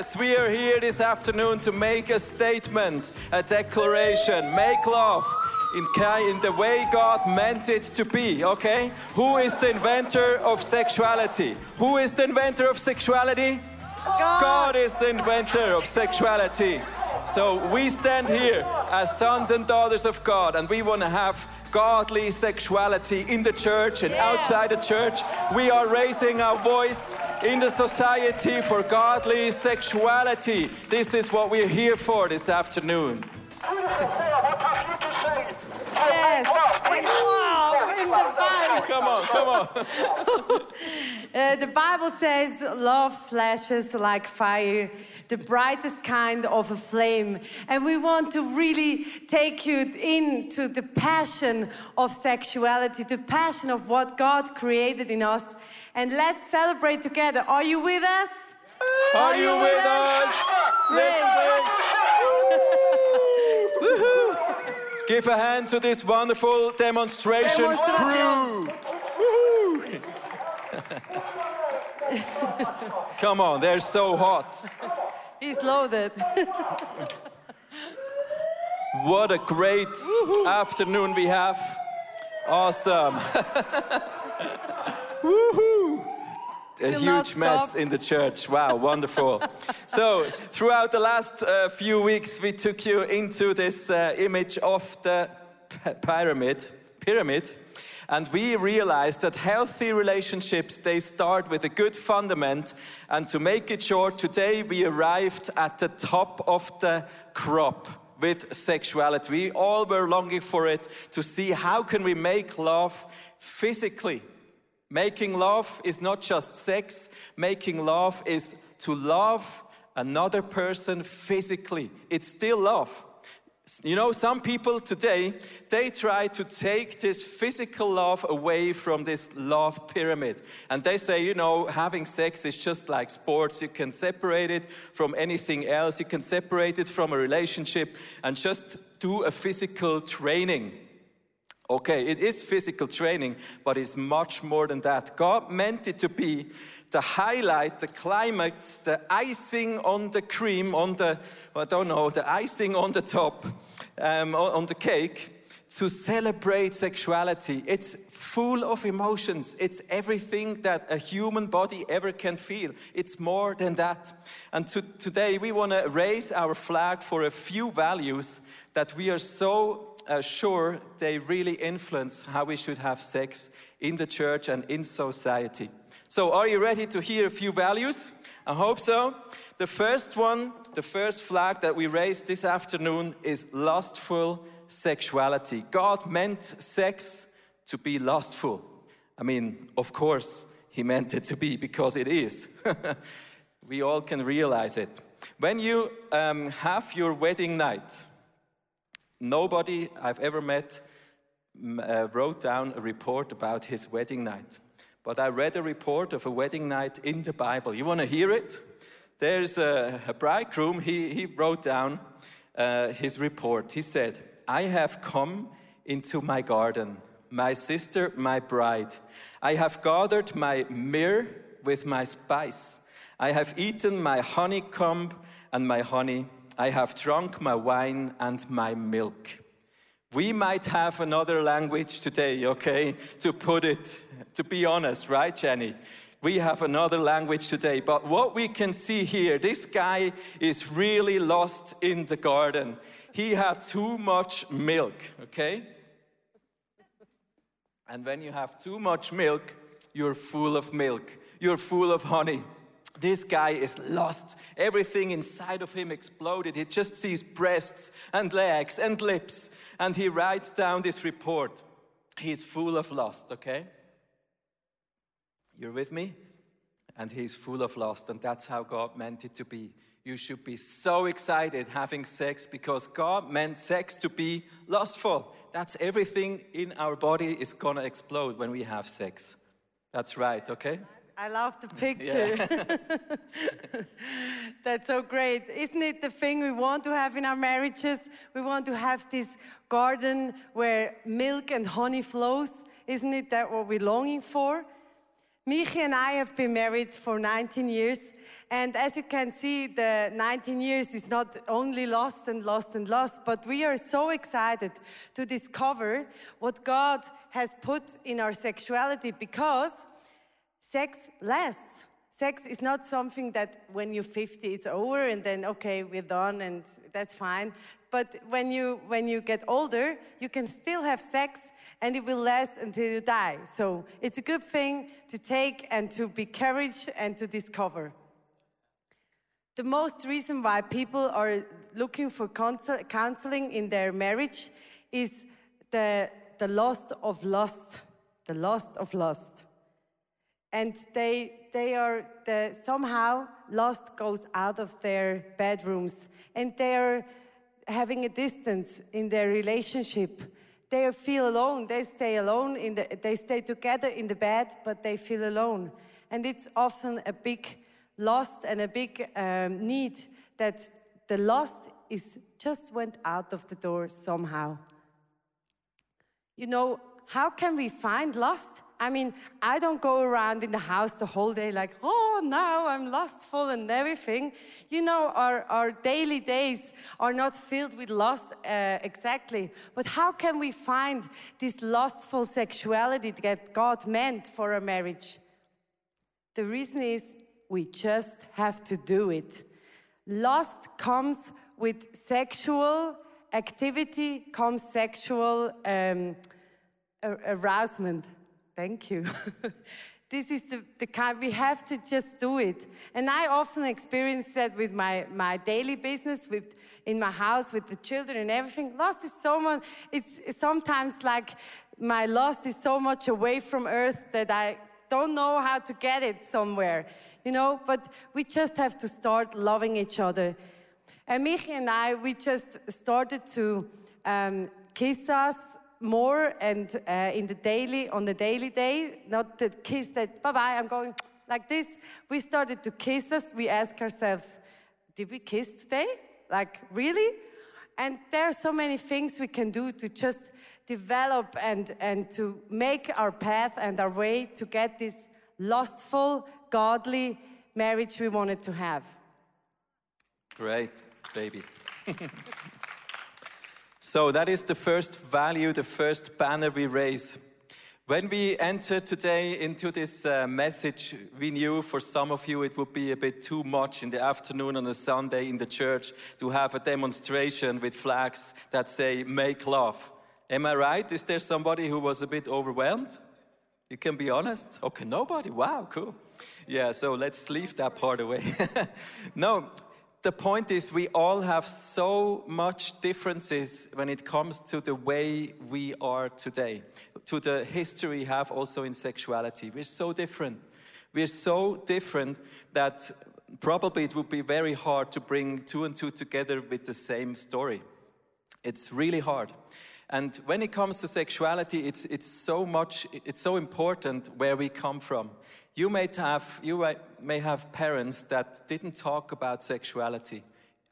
Yes, we are here this afternoon to make a statement, a declaration. Make love in, in the way God meant it to be, okay? Who is the inventor of sexuality? Who is the inventor of sexuality? God is the inventor of sexuality. So we stand here as sons and daughters of God, and we want to have godly sexuality in the church and outside the church. We are raising our voice in the society for godly sexuality. This is what we're here for this afternoon. Beautiful, Sarah. What have you to say? for Yes, love, and please. wow, in the Bible. Come on, come on. Uh, the Bible says love flashes like fire, the brightest kind of a flame. And we want to really take you into the passion of sexuality, the passion of what God created in us. And let's celebrate together. Are you with us? Are you with us? Let's play. Woohoo. Give a hand to this wonderful demonstration crew. Demonstration. Woohoo. Come on, they're so hot. He's loaded. What a great afternoon we have. Awesome. Woohoo! A huge mess in the church. Wow, wonderful. so, throughout the last uh, few weeks, we took you into this uh, image of the pyramid, pyramid, and we realized that healthy relationships they start with a good fundament. And to make it short, today we arrived at the top of the crop with sexuality. We all were longing for it to see how can we make love physically. Making love is not just sex, making love is to love another person physically. It's still love. You know, some people today, they try to take this physical love away from this love pyramid. And they say, you know, having sex is just like sports. You can separate it from anything else. You can separate it from a relationship and just do a physical training. Okay, it is physical training, but it's much more than that. God meant it to be the highlight, the climax, the icing on the cream, on the, I don't know, the icing on the top, um, on the cake, to celebrate sexuality. It's full of emotions. It's everything that a human body ever can feel. It's more than that. And to, today we want to raise our flag for a few values that we are so uh, sure they really influence how we should have sex in the church and in society. So, are you ready to hear a few values? I hope so. The first one, the first flag that we raised this afternoon is lustful sexuality. God meant sex to be lustful. I mean, of course, He meant it to be because it is. we all can realize it. When you um, have your wedding night, nobody I've ever met uh, wrote down a report about his wedding night. But I read a report of a wedding night in the Bible. You want to hear it? There's a, a bridegroom, he, he wrote down uh, his report. He said, I have come into my garden, my sister, my bride. I have gathered my myrrh with my spice. I have eaten my honeycomb and my honey. I have drunk my wine and my milk. We might have another language today, okay, to put it, to be honest, right, Jenny? We have another language today, but what we can see here, this guy is really lost in the garden. He had too much milk, okay? And when you have too much milk, you're full of milk, you're full of honey. This guy is lost. Everything inside of him exploded. He just sees breasts and legs and lips. And he writes down this report. He's full of lust, okay? You're with me? And he's full of lust, and that's how God meant it to be. You should be so excited having sex because God meant sex to be lustful. That's everything in our body is gonna explode when we have sex. That's right, okay? I love the picture. That's so great. Isn't it the thing we want to have in our marriages? We want to have this garden where milk and honey flows. Isn't it that what we're longing for? Michi and I have been married for 19 years. And as you can see, the 19 years is not only lost and lost and lost, but we are so excited to discover what God has put in our sexuality because sex lasts. Sex is not something that when you're 50 it's over and then okay we're done and that's fine. But when you when you get older, you can still have sex and it will last until you die. So it's a good thing to take and to be courage and to discover. The most reason why people are looking for counsel- counseling in their marriage is the, the loss of lust, the loss of lust. And they, they are, the, somehow lust goes out of their bedrooms and they're having a distance in their relationship. They feel alone. They stay alone. In the, they stay together in the bed, but they feel alone. And it's often a big loss and a big um, need that the lust is just went out of the door somehow. You know, how can we find lust? I mean, I don't go around in the house the whole day like, oh, now I'm lustful and everything. You know, our, our daily days are not filled with lust uh, exactly. But how can we find this lustful sexuality that God meant for a marriage? The reason is we just have to do it. Lust comes with sexual activity, comes sexual um, arousement. Thank you. this is the, the kind, we have to just do it. And I often experience that with my, my daily business, with, in my house, with the children and everything. Lost is so much, it's sometimes like my lost is so much away from earth that I don't know how to get it somewhere, you know, but we just have to start loving each other. And Michi and I, we just started to um, kiss us more and uh, in the daily, on the daily day, not the kiss that, bye bye, I'm going like this. We started to kiss us. We ask ourselves, did we kiss today? Like, really? And there are so many things we can do to just develop and, and to make our path and our way to get this lustful, godly marriage we wanted to have. Great, baby. So that is the first value, the first banner we raise. When we entered today into this uh, message, we knew for some of you it would be a bit too much in the afternoon on a Sunday in the church to have a demonstration with flags that say, make love. Am I right? Is there somebody who was a bit overwhelmed? You can be honest? Okay, nobody. Wow, cool. Yeah, so let's leave that part away. no, the point is we all have so much differences when it comes to the way we are today to the history we have also in sexuality. We're so different. We're so different that probably it would be very hard to bring two and two together with the same story. It's really hard. And when it comes to sexuality it's, it's so much it's so important where we come from you may have, you may have parents that didn't talk about sexuality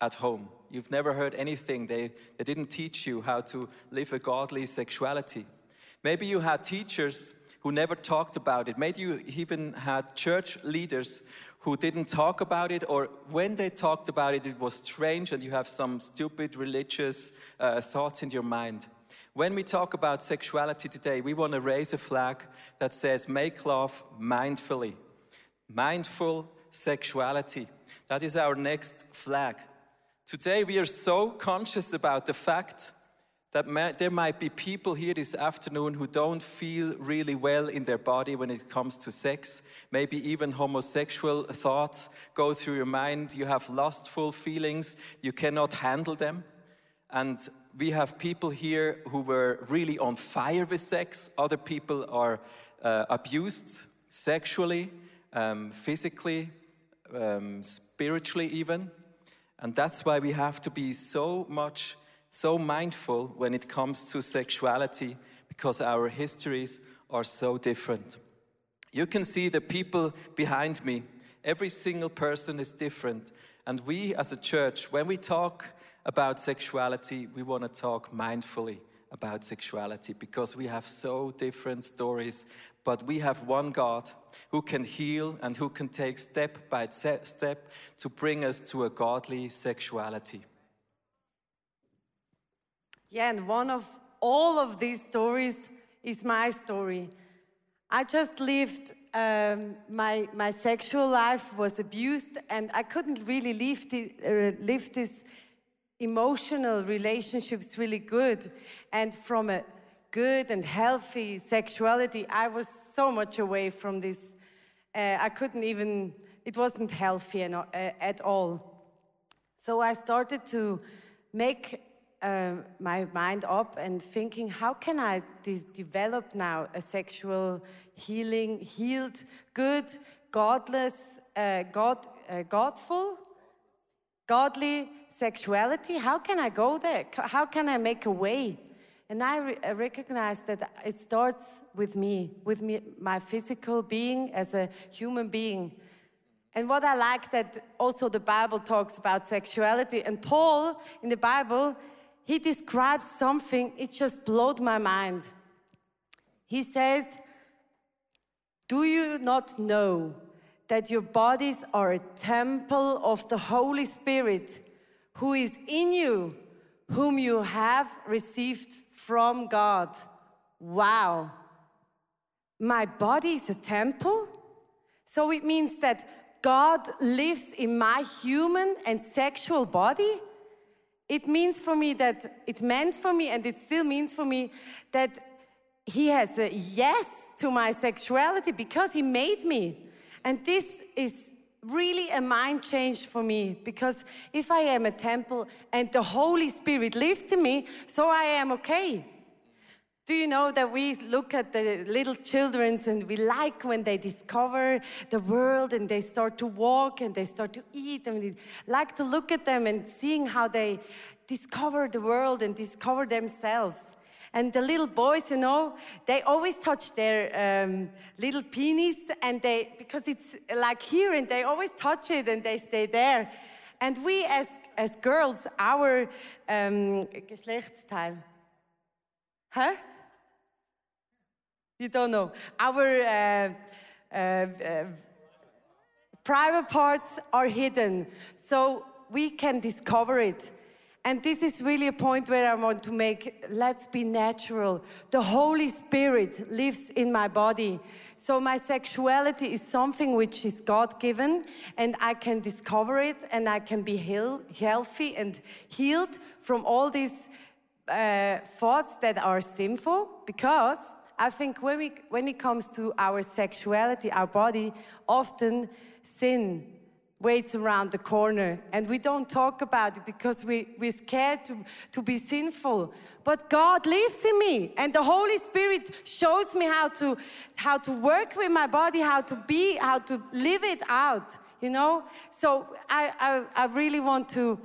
at home. You've never heard anything. They, they didn't teach you how to live a godly sexuality. Maybe you had teachers who never talked about it. Maybe you even had church leaders who didn't talk about it, or when they talked about it, it was strange and you have some stupid religious uh, thoughts in your mind. When we talk about sexuality today, we want to raise a flag that says, make love mindfully. Mindful sexuality. That is our next flag. Today, we are so conscious about the fact that there might be people here this afternoon who don't feel really well in their body when it comes to sex. Maybe even homosexual thoughts go through your mind. You have lustful feelings, you cannot handle them. And we have people here who were really on fire with sex. Other people are uh, abused sexually, um, physically, um, spiritually, even. And that's why we have to be so much, so mindful when it comes to sexuality because our histories are so different. You can see the people behind me. Every single person is different. And we as a church, when we talk about sexuality, we want to talk mindfully about sexuality because we have so different stories. But we have one God who can heal and who can take step by step to bring us to a godly sexuality. Yeah, and one of all of these stories is my story. I just lived, um, my, my sexual life was abused, and I couldn't really live, the, uh, live this emotional relationships really good. And from a good and healthy sexuality, I was so much away from this. Uh, I couldn't even, it wasn't healthy uh, at all. So I started to make uh, my mind up and thinking, how can I de develop now a sexual healing, healed, good, godless, uh, God, uh, godful, godly sexuality? How can I go there? How can I make a way? And I, re I recognize that it starts with me, with me, my physical being as a human being. And what I like that also the Bible talks about sexuality. And Paul in the Bible, he describes something, it just blowed my mind. He says, Do you not know that your bodies are a temple of the Holy Spirit who is in you, whom you have received from God? Wow. My body is a temple? So it means that God lives in my human and sexual body? it means for me that it meant for me and it still means for me that he has a yes to my sexuality because he made me. And this is really a mind change for me because if I am a temple and the Holy Spirit lives in me, so I am okay. Do you know that we look at the little children and we like when they discover the world and they start to walk and they start to eat and we like to look at them and seeing how they discover the world and discover themselves. And the little boys, you know, they always touch their um, little penis and they, because it's like here and they always touch it and they stay there. And we as, as girls, our um, Geschlechtsteil, huh? You don't know. Our uh, uh, uh, private parts are hidden, so we can discover it. And this is really a point where I want to make let's be natural. The Holy Spirit lives in my body. So my sexuality is something which is God given, and I can discover it, and I can be heal, healthy and healed from all these uh, thoughts that are sinful because I think when, we, when it comes to our sexuality, our body, often sin waits around the corner and we don't talk about it because we, we're scared to, to be sinful. But God lives in me and the Holy Spirit shows me how to, how to work with my body, how to be, how to live it out, you know? So I, I, I really want to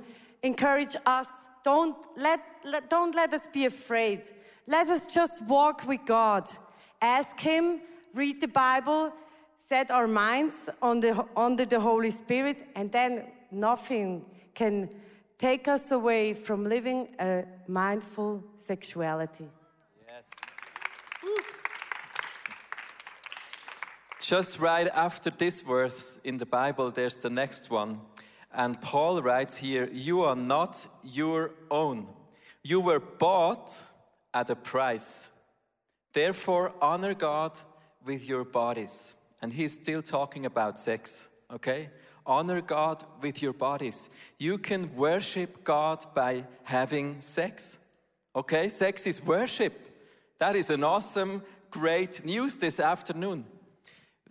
encourage us, don't let, let, don't let us be afraid. Let us just walk with God. Ask Him, read the Bible, set our minds on the, under the Holy Spirit, and then nothing can take us away from living a mindful sexuality. Yes. Just right after this verse in the Bible, there's the next one. And Paul writes here, You are not your own. You were bought at a price. Therefore, honor God with your bodies. And he's still talking about sex, okay? Honor God with your bodies. You can worship God by having sex, Okay, sex is worship. That is an awesome, great news this afternoon.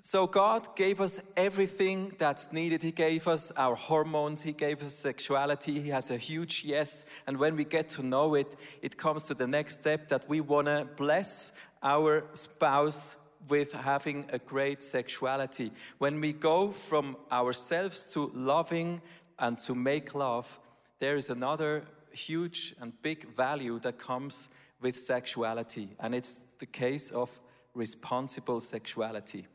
So, God gave us everything that's needed. He gave us our hormones, He gave us sexuality. He has a huge yes. And when we get to know it, it comes to the next step that we want to bless our spouse with having a great sexuality. When we go from ourselves to loving and to make love, there is another huge and big value that comes with sexuality, and it's the case of responsible sexuality.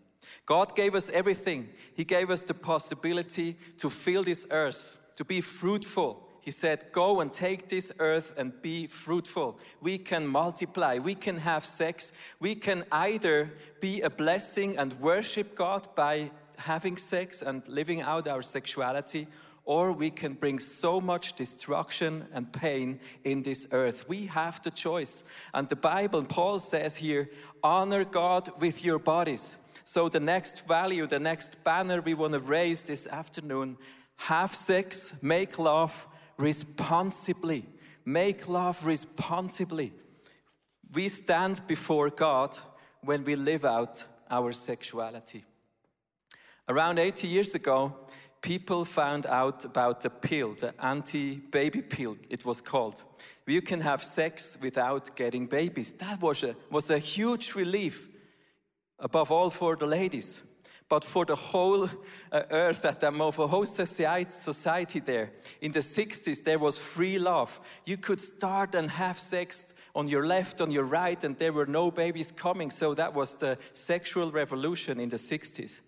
God gave us everything. He gave us the possibility to fill this earth, to be fruitful. He said, Go and take this earth and be fruitful. We can multiply. We can have sex. We can either be a blessing and worship God by having sex and living out our sexuality, or we can bring so much destruction and pain in this earth. We have the choice. And the Bible, Paul says here, honor God with your bodies. So, the next value, the next banner we want to raise this afternoon have sex, make love responsibly. Make love responsibly. We stand before God when we live out our sexuality. Around 80 years ago, people found out about the pill, the anti baby pill, it was called. You can have sex without getting babies. That was a, was a huge relief, above all for the ladies, but for the whole uh, earth, at the for whole society, society there. In the 60s, there was free love. You could start and have sex on your left, on your right, and there were no babies coming. So that was the sexual revolution in the 60s.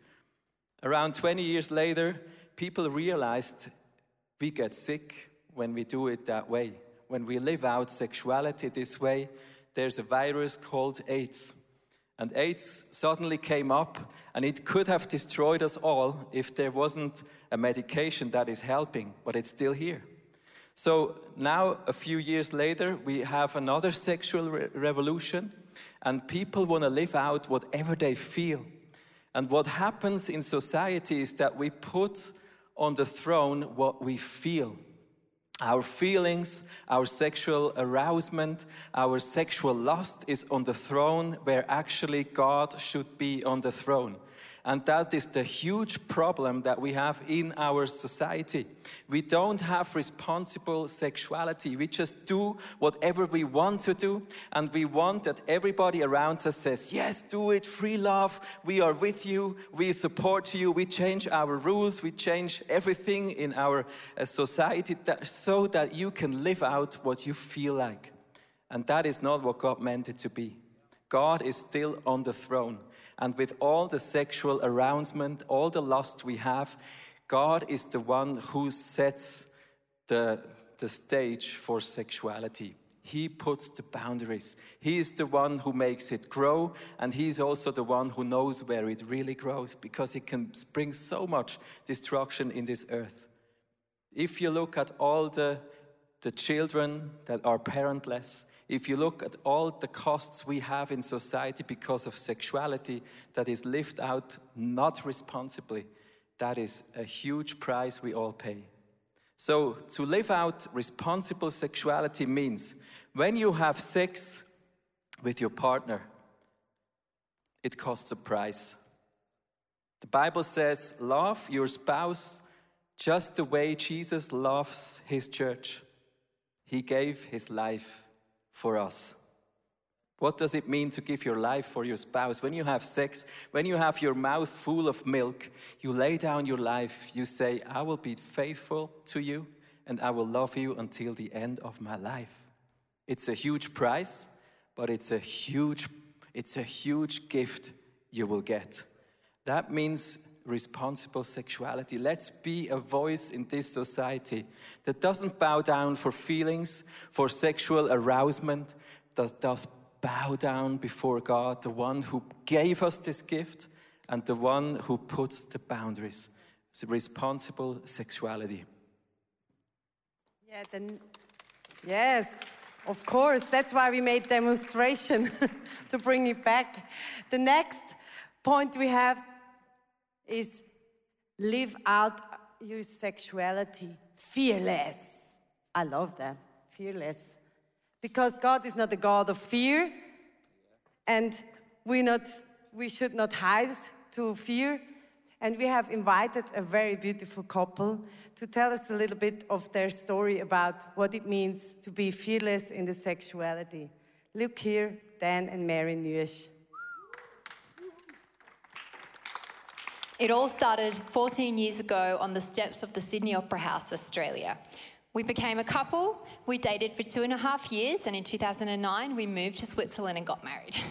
Around 20 years later, people realized we get sick when we do it that way. When we live out sexuality this way, there's a virus called AIDS. And AIDS suddenly came up, and it could have destroyed us all if there wasn't a medication that is helping, but it's still here. So now, a few years later, we have another sexual re- revolution, and people want to live out whatever they feel. And what happens in society is that we put on the throne what we feel. Our feelings, our sexual arousement, our sexual lust is on the throne where actually God should be on the throne. And that is the huge problem that we have in our society. We don't have responsible sexuality. We just do whatever we want to do. And we want that everybody around us says, Yes, do it, free love. We are with you. We support you. We change our rules. We change everything in our uh, society that, so that you can live out what you feel like. And that is not what God meant it to be. God is still on the throne. And with all the sexual arousement, all the lust we have, God is the one who sets the, the stage for sexuality. He puts the boundaries. He is the one who makes it grow, and He's also the one who knows where it really grows because it can bring so much destruction in this earth. If you look at all the, the children that are parentless, if you look at all the costs we have in society because of sexuality that is lived out not responsibly, that is a huge price we all pay. So, to live out responsible sexuality means when you have sex with your partner, it costs a price. The Bible says, Love your spouse just the way Jesus loves his church. He gave his life for us. What does it mean to give your life for your spouse? When you have sex, when you have your mouth full of milk, you lay down your life. You say, I will be faithful to you and I will love you until the end of my life. It's a huge price, but it's a huge, it's a huge gift you will get. That means responsible sexuality. Let's be a voice in this society that doesn't bow down for feelings, for sexual arousement, that does bow down before God, the one who gave us this gift and the one who puts the boundaries. It's responsible sexuality. Yeah, then, yes, of course. That's why we made demonstration to bring it back. The next point we have is live out your sexuality fearless. I love that. Fearless. because God is not a God of fear, and we not we should not hide to fear. And we have invited a very beautiful couple to tell us a little bit of their story about what it means to be fearless in the sexuality. Look here, Dan and Mary Nuish. It all started 14 years ago on the steps of the Sydney Opera House, Australia. We became a couple, we dated for two and a half years, and in 2009 we moved to Switzerland and got married.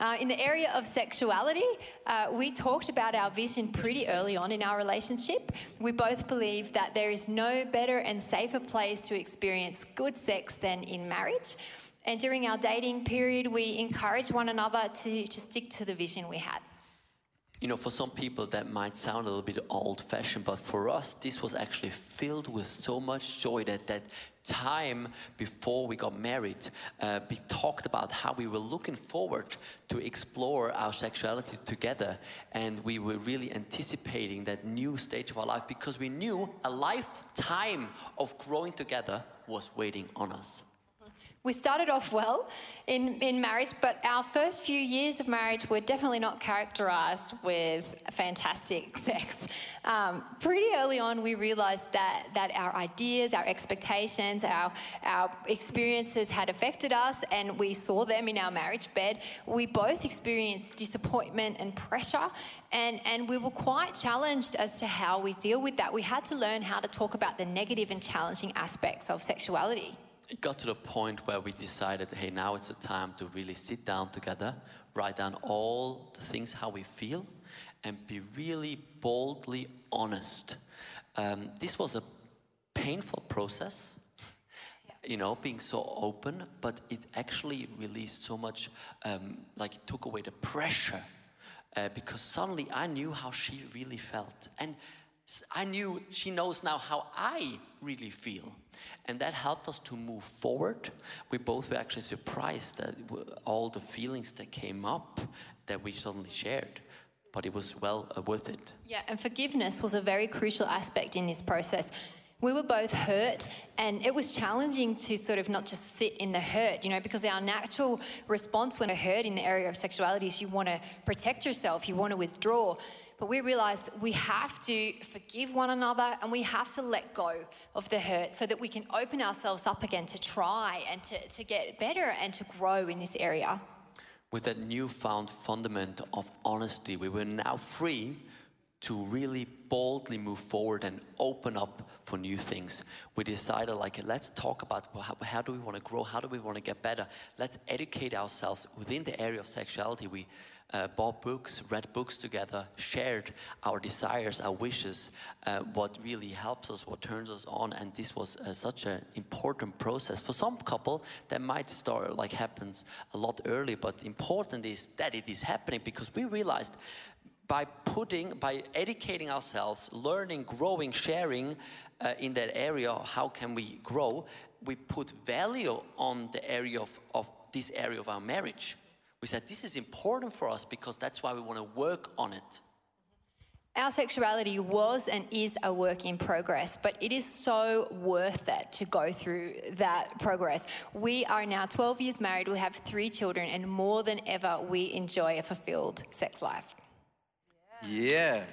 Uh, in the area of sexuality, uh, we talked about our vision pretty early on in our relationship. We both believe that there is no better and safer place to experience good sex than in marriage. And during our dating period, we encouraged one another to, to stick to the vision we had. You know, for some people that might sound a little bit old fashioned, but for us, this was actually filled with so much joy that that time before we got married, uh, we talked about how we were looking forward to explore our sexuality together. And we were really anticipating that new stage of our life because we knew a lifetime of growing together was waiting on us. We started off well in, in marriage, but our first few years of marriage were definitely not characterized with fantastic sex. Um, pretty early on, we realized that, that our ideas, our expectations, our, our experiences had affected us, and we saw them in our marriage bed. We both experienced disappointment and pressure, and, and we were quite challenged as to how we deal with that. We had to learn how to talk about the negative and challenging aspects of sexuality it got to the point where we decided, hey, now it's the time to really sit down together, write down all the things how we feel, and be really boldly honest. Um, this was a painful process, you know, being so open, but it actually released so much, um, like it took away the pressure, uh, because suddenly I knew how she really felt, and I knew she knows now how I really feel. And that helped us to move forward. We both were actually surprised that all the feelings that came up that we suddenly shared. But it was well uh, worth it. Yeah, and forgiveness was a very crucial aspect in this process. We were both hurt, and it was challenging to sort of not just sit in the hurt, you know, because our natural response when we're hurt in the area of sexuality is you want to protect yourself, you want to withdraw. But we realized we have to forgive one another and we have to let go of the hurt so that we can open ourselves up again to try and to, to get better and to grow in this area. With that newfound fundament of honesty, we were now free to really boldly move forward and open up for new things. We decided, like, let's talk about how, how do we want to grow? How do we want to get better? Let's educate ourselves within the area of sexuality. We uh, bought books, read books together, shared our desires, our wishes, uh, what really helps us, what turns us on, and this was uh, such an important process. For some couple, that might start like happens a lot early, but important is that it is happening because we realized by putting, by educating ourselves, learning, growing, sharing uh, in that area, how can we grow? We put value on the area of, of this area of our marriage we said this is important for us because that's why we want to work on it. Our sexuality was and is a work in progress, but it is so worth it to go through that progress. We are now 12 years married, we have three children, and more than ever, we enjoy a fulfilled sex life. Yeah.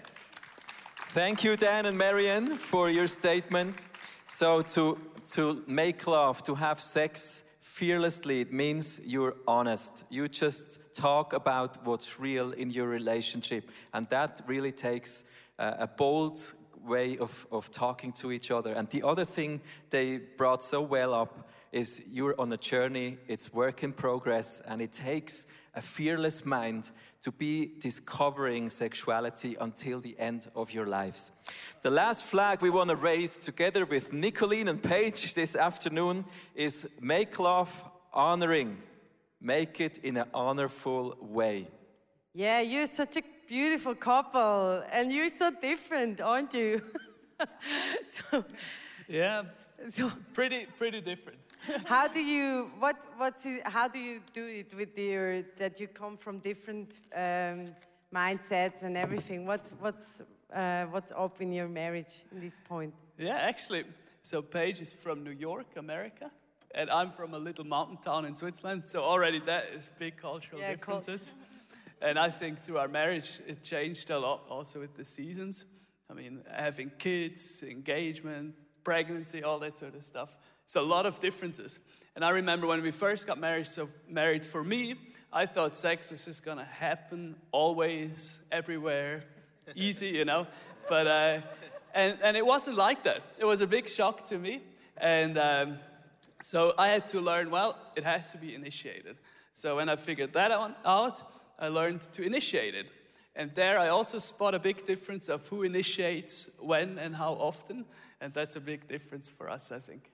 Thank you, Dan and Marianne, for your statement. So, to, to make love, to have sex, fearlessly, it means you're honest. You just talk about what's real in your relationship. And that really takes uh, a bold way of, of talking to each other. And the other thing they brought so well up is you're on a journey, it's work in progress, and it takes a fearless mind to be discovering sexuality until the end of your lives. The last flag we want to raise together with Nicolene and Paige this afternoon is make love honoring. Make it in an honorful way. Yeah, you're such a beautiful couple and you're so different, aren't you? so, yeah, so pretty pretty different how do you what what's it, how do you do it with your that you come from different um, mindsets and everything? What's what's uh, what's up in your marriage in this point? Yeah, actually, so Paige is from New York, America, and I'm from a little mountain town in Switzerland, so already that is big cultural Yeah, differences. And I think through our marriage, it changed a lot also with the seasons. I mean, having kids, engagement, pregnancy, all that sort of stuff. It's a lot of differences. And I remember when we first got married, so married for me, I thought sex was just gonna happen always, everywhere, easy, you know. But uh, and and it wasn't like that. It was a big shock to me, and um, so I had to learn. Well, it has to be initiated. So when I figured that out, I learned to initiate it. And there I also spot a big difference of who initiates when and how often. And that's a big difference for us, I think.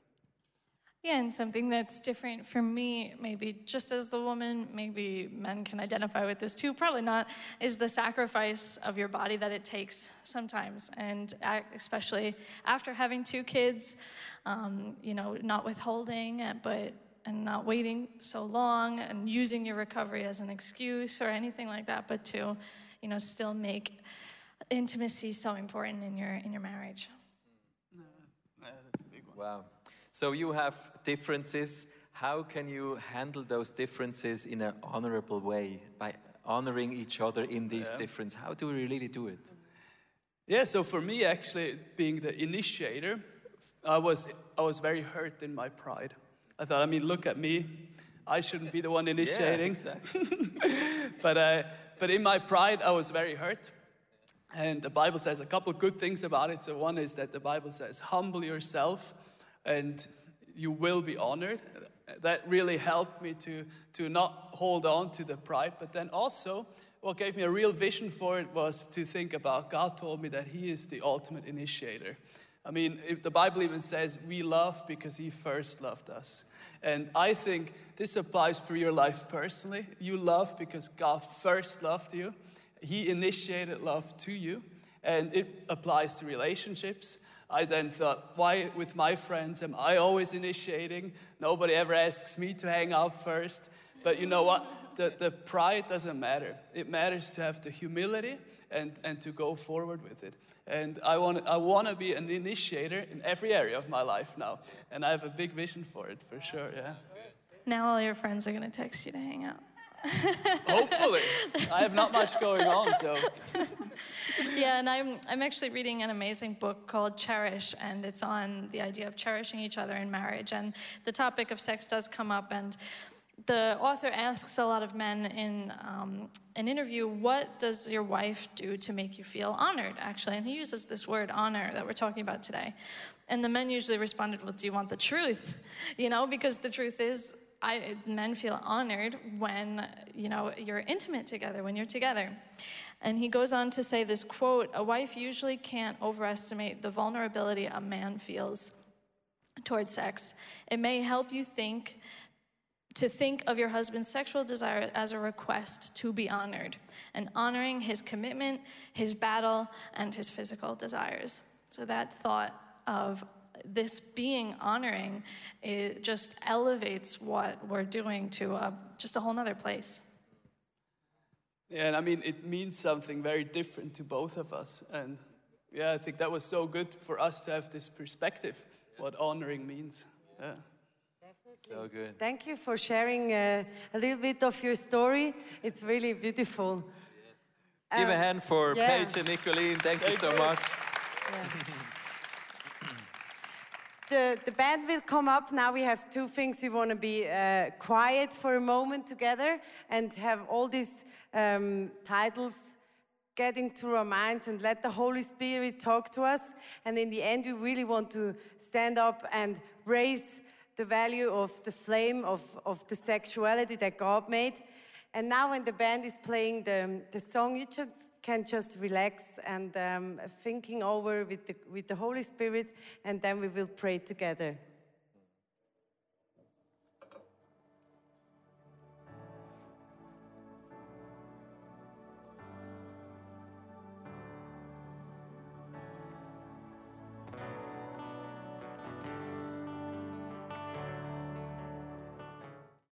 Yeah, and something that's different for me, maybe just as the woman, maybe men can identify with this too, probably not, is the sacrifice of your body that it takes sometimes. And especially after having two kids, um, you know, not withholding, uh, but and not waiting so long and using your recovery as an excuse or anything like that, but to, you know, still make intimacy so important in your in your marriage. Yeah, that's a big one. Wow. So you have differences. How can you handle those differences in an honorable way by honoring each other in these Yeah. differences? How do we really do it? Yeah, so for me, actually, being the initiator, I was, I was very hurt in my pride. I thought, I mean, look at me. I shouldn't be the one initiating. but, uh, but in my pride, I was very hurt. And the Bible says a couple of good things about it. So, one is that the Bible says, humble yourself and you will be honored. That really helped me to, to not hold on to the pride. But then also, what gave me a real vision for it was to think about God told me that He is the ultimate initiator. I mean, the Bible even says we love because He first loved us. And I think this applies for your life personally. You love because God first loved you, He initiated love to you, and it applies to relationships. I then thought, why with my friends am I always initiating? Nobody ever asks me to hang out first. But you know what? The, the pride doesn't matter. It matters to have the humility and, and to go forward with it. And I want, I want to be an initiator in every area of my life now. And I have a big vision for it, for sure, yeah. Now all your friends are going to text you to hang out. Hopefully. I have not much going on, so. yeah, and I'm, I'm actually reading an amazing book called Cherish, and it's on the idea of cherishing each other in marriage. And the topic of sex does come up, and the author asks a lot of men in um, an interview, What does your wife do to make you feel honored, actually? And he uses this word honor that we're talking about today. And the men usually responded with, Do you want the truth? You know, because the truth is, I, men feel honored when you know you're intimate together when you're together. And he goes on to say this quote a wife usually can't overestimate the vulnerability a man feels towards sex. It may help you think to think of your husband's sexual desire as a request to be honored and honoring his commitment his battle and his physical desires. So that thought of this being honoring it just elevates what we're doing to a, just a whole nother place Yeah, and I mean, it means something very different to both of us. And yeah, I think that was so good for us to have this perspective, what honoring means. Yeah. Definitely. So good. Thank you for sharing uh, a little bit of your story. It's really beautiful. Give a Um, hand for yeah. Paige and Nicolene. Thank you so you. much. The, the band will come up. Now we have two things. We want to be uh, quiet for a moment together and have all these um, titles getting through our minds and let the Holy Spirit talk to us. And in the end, we really want to stand up and raise the value of the flame of, of the sexuality that God made. And now, when the band is playing the, the song, you just can just relax and um, thinking over with the, with the Holy Spirit, and then we will pray together.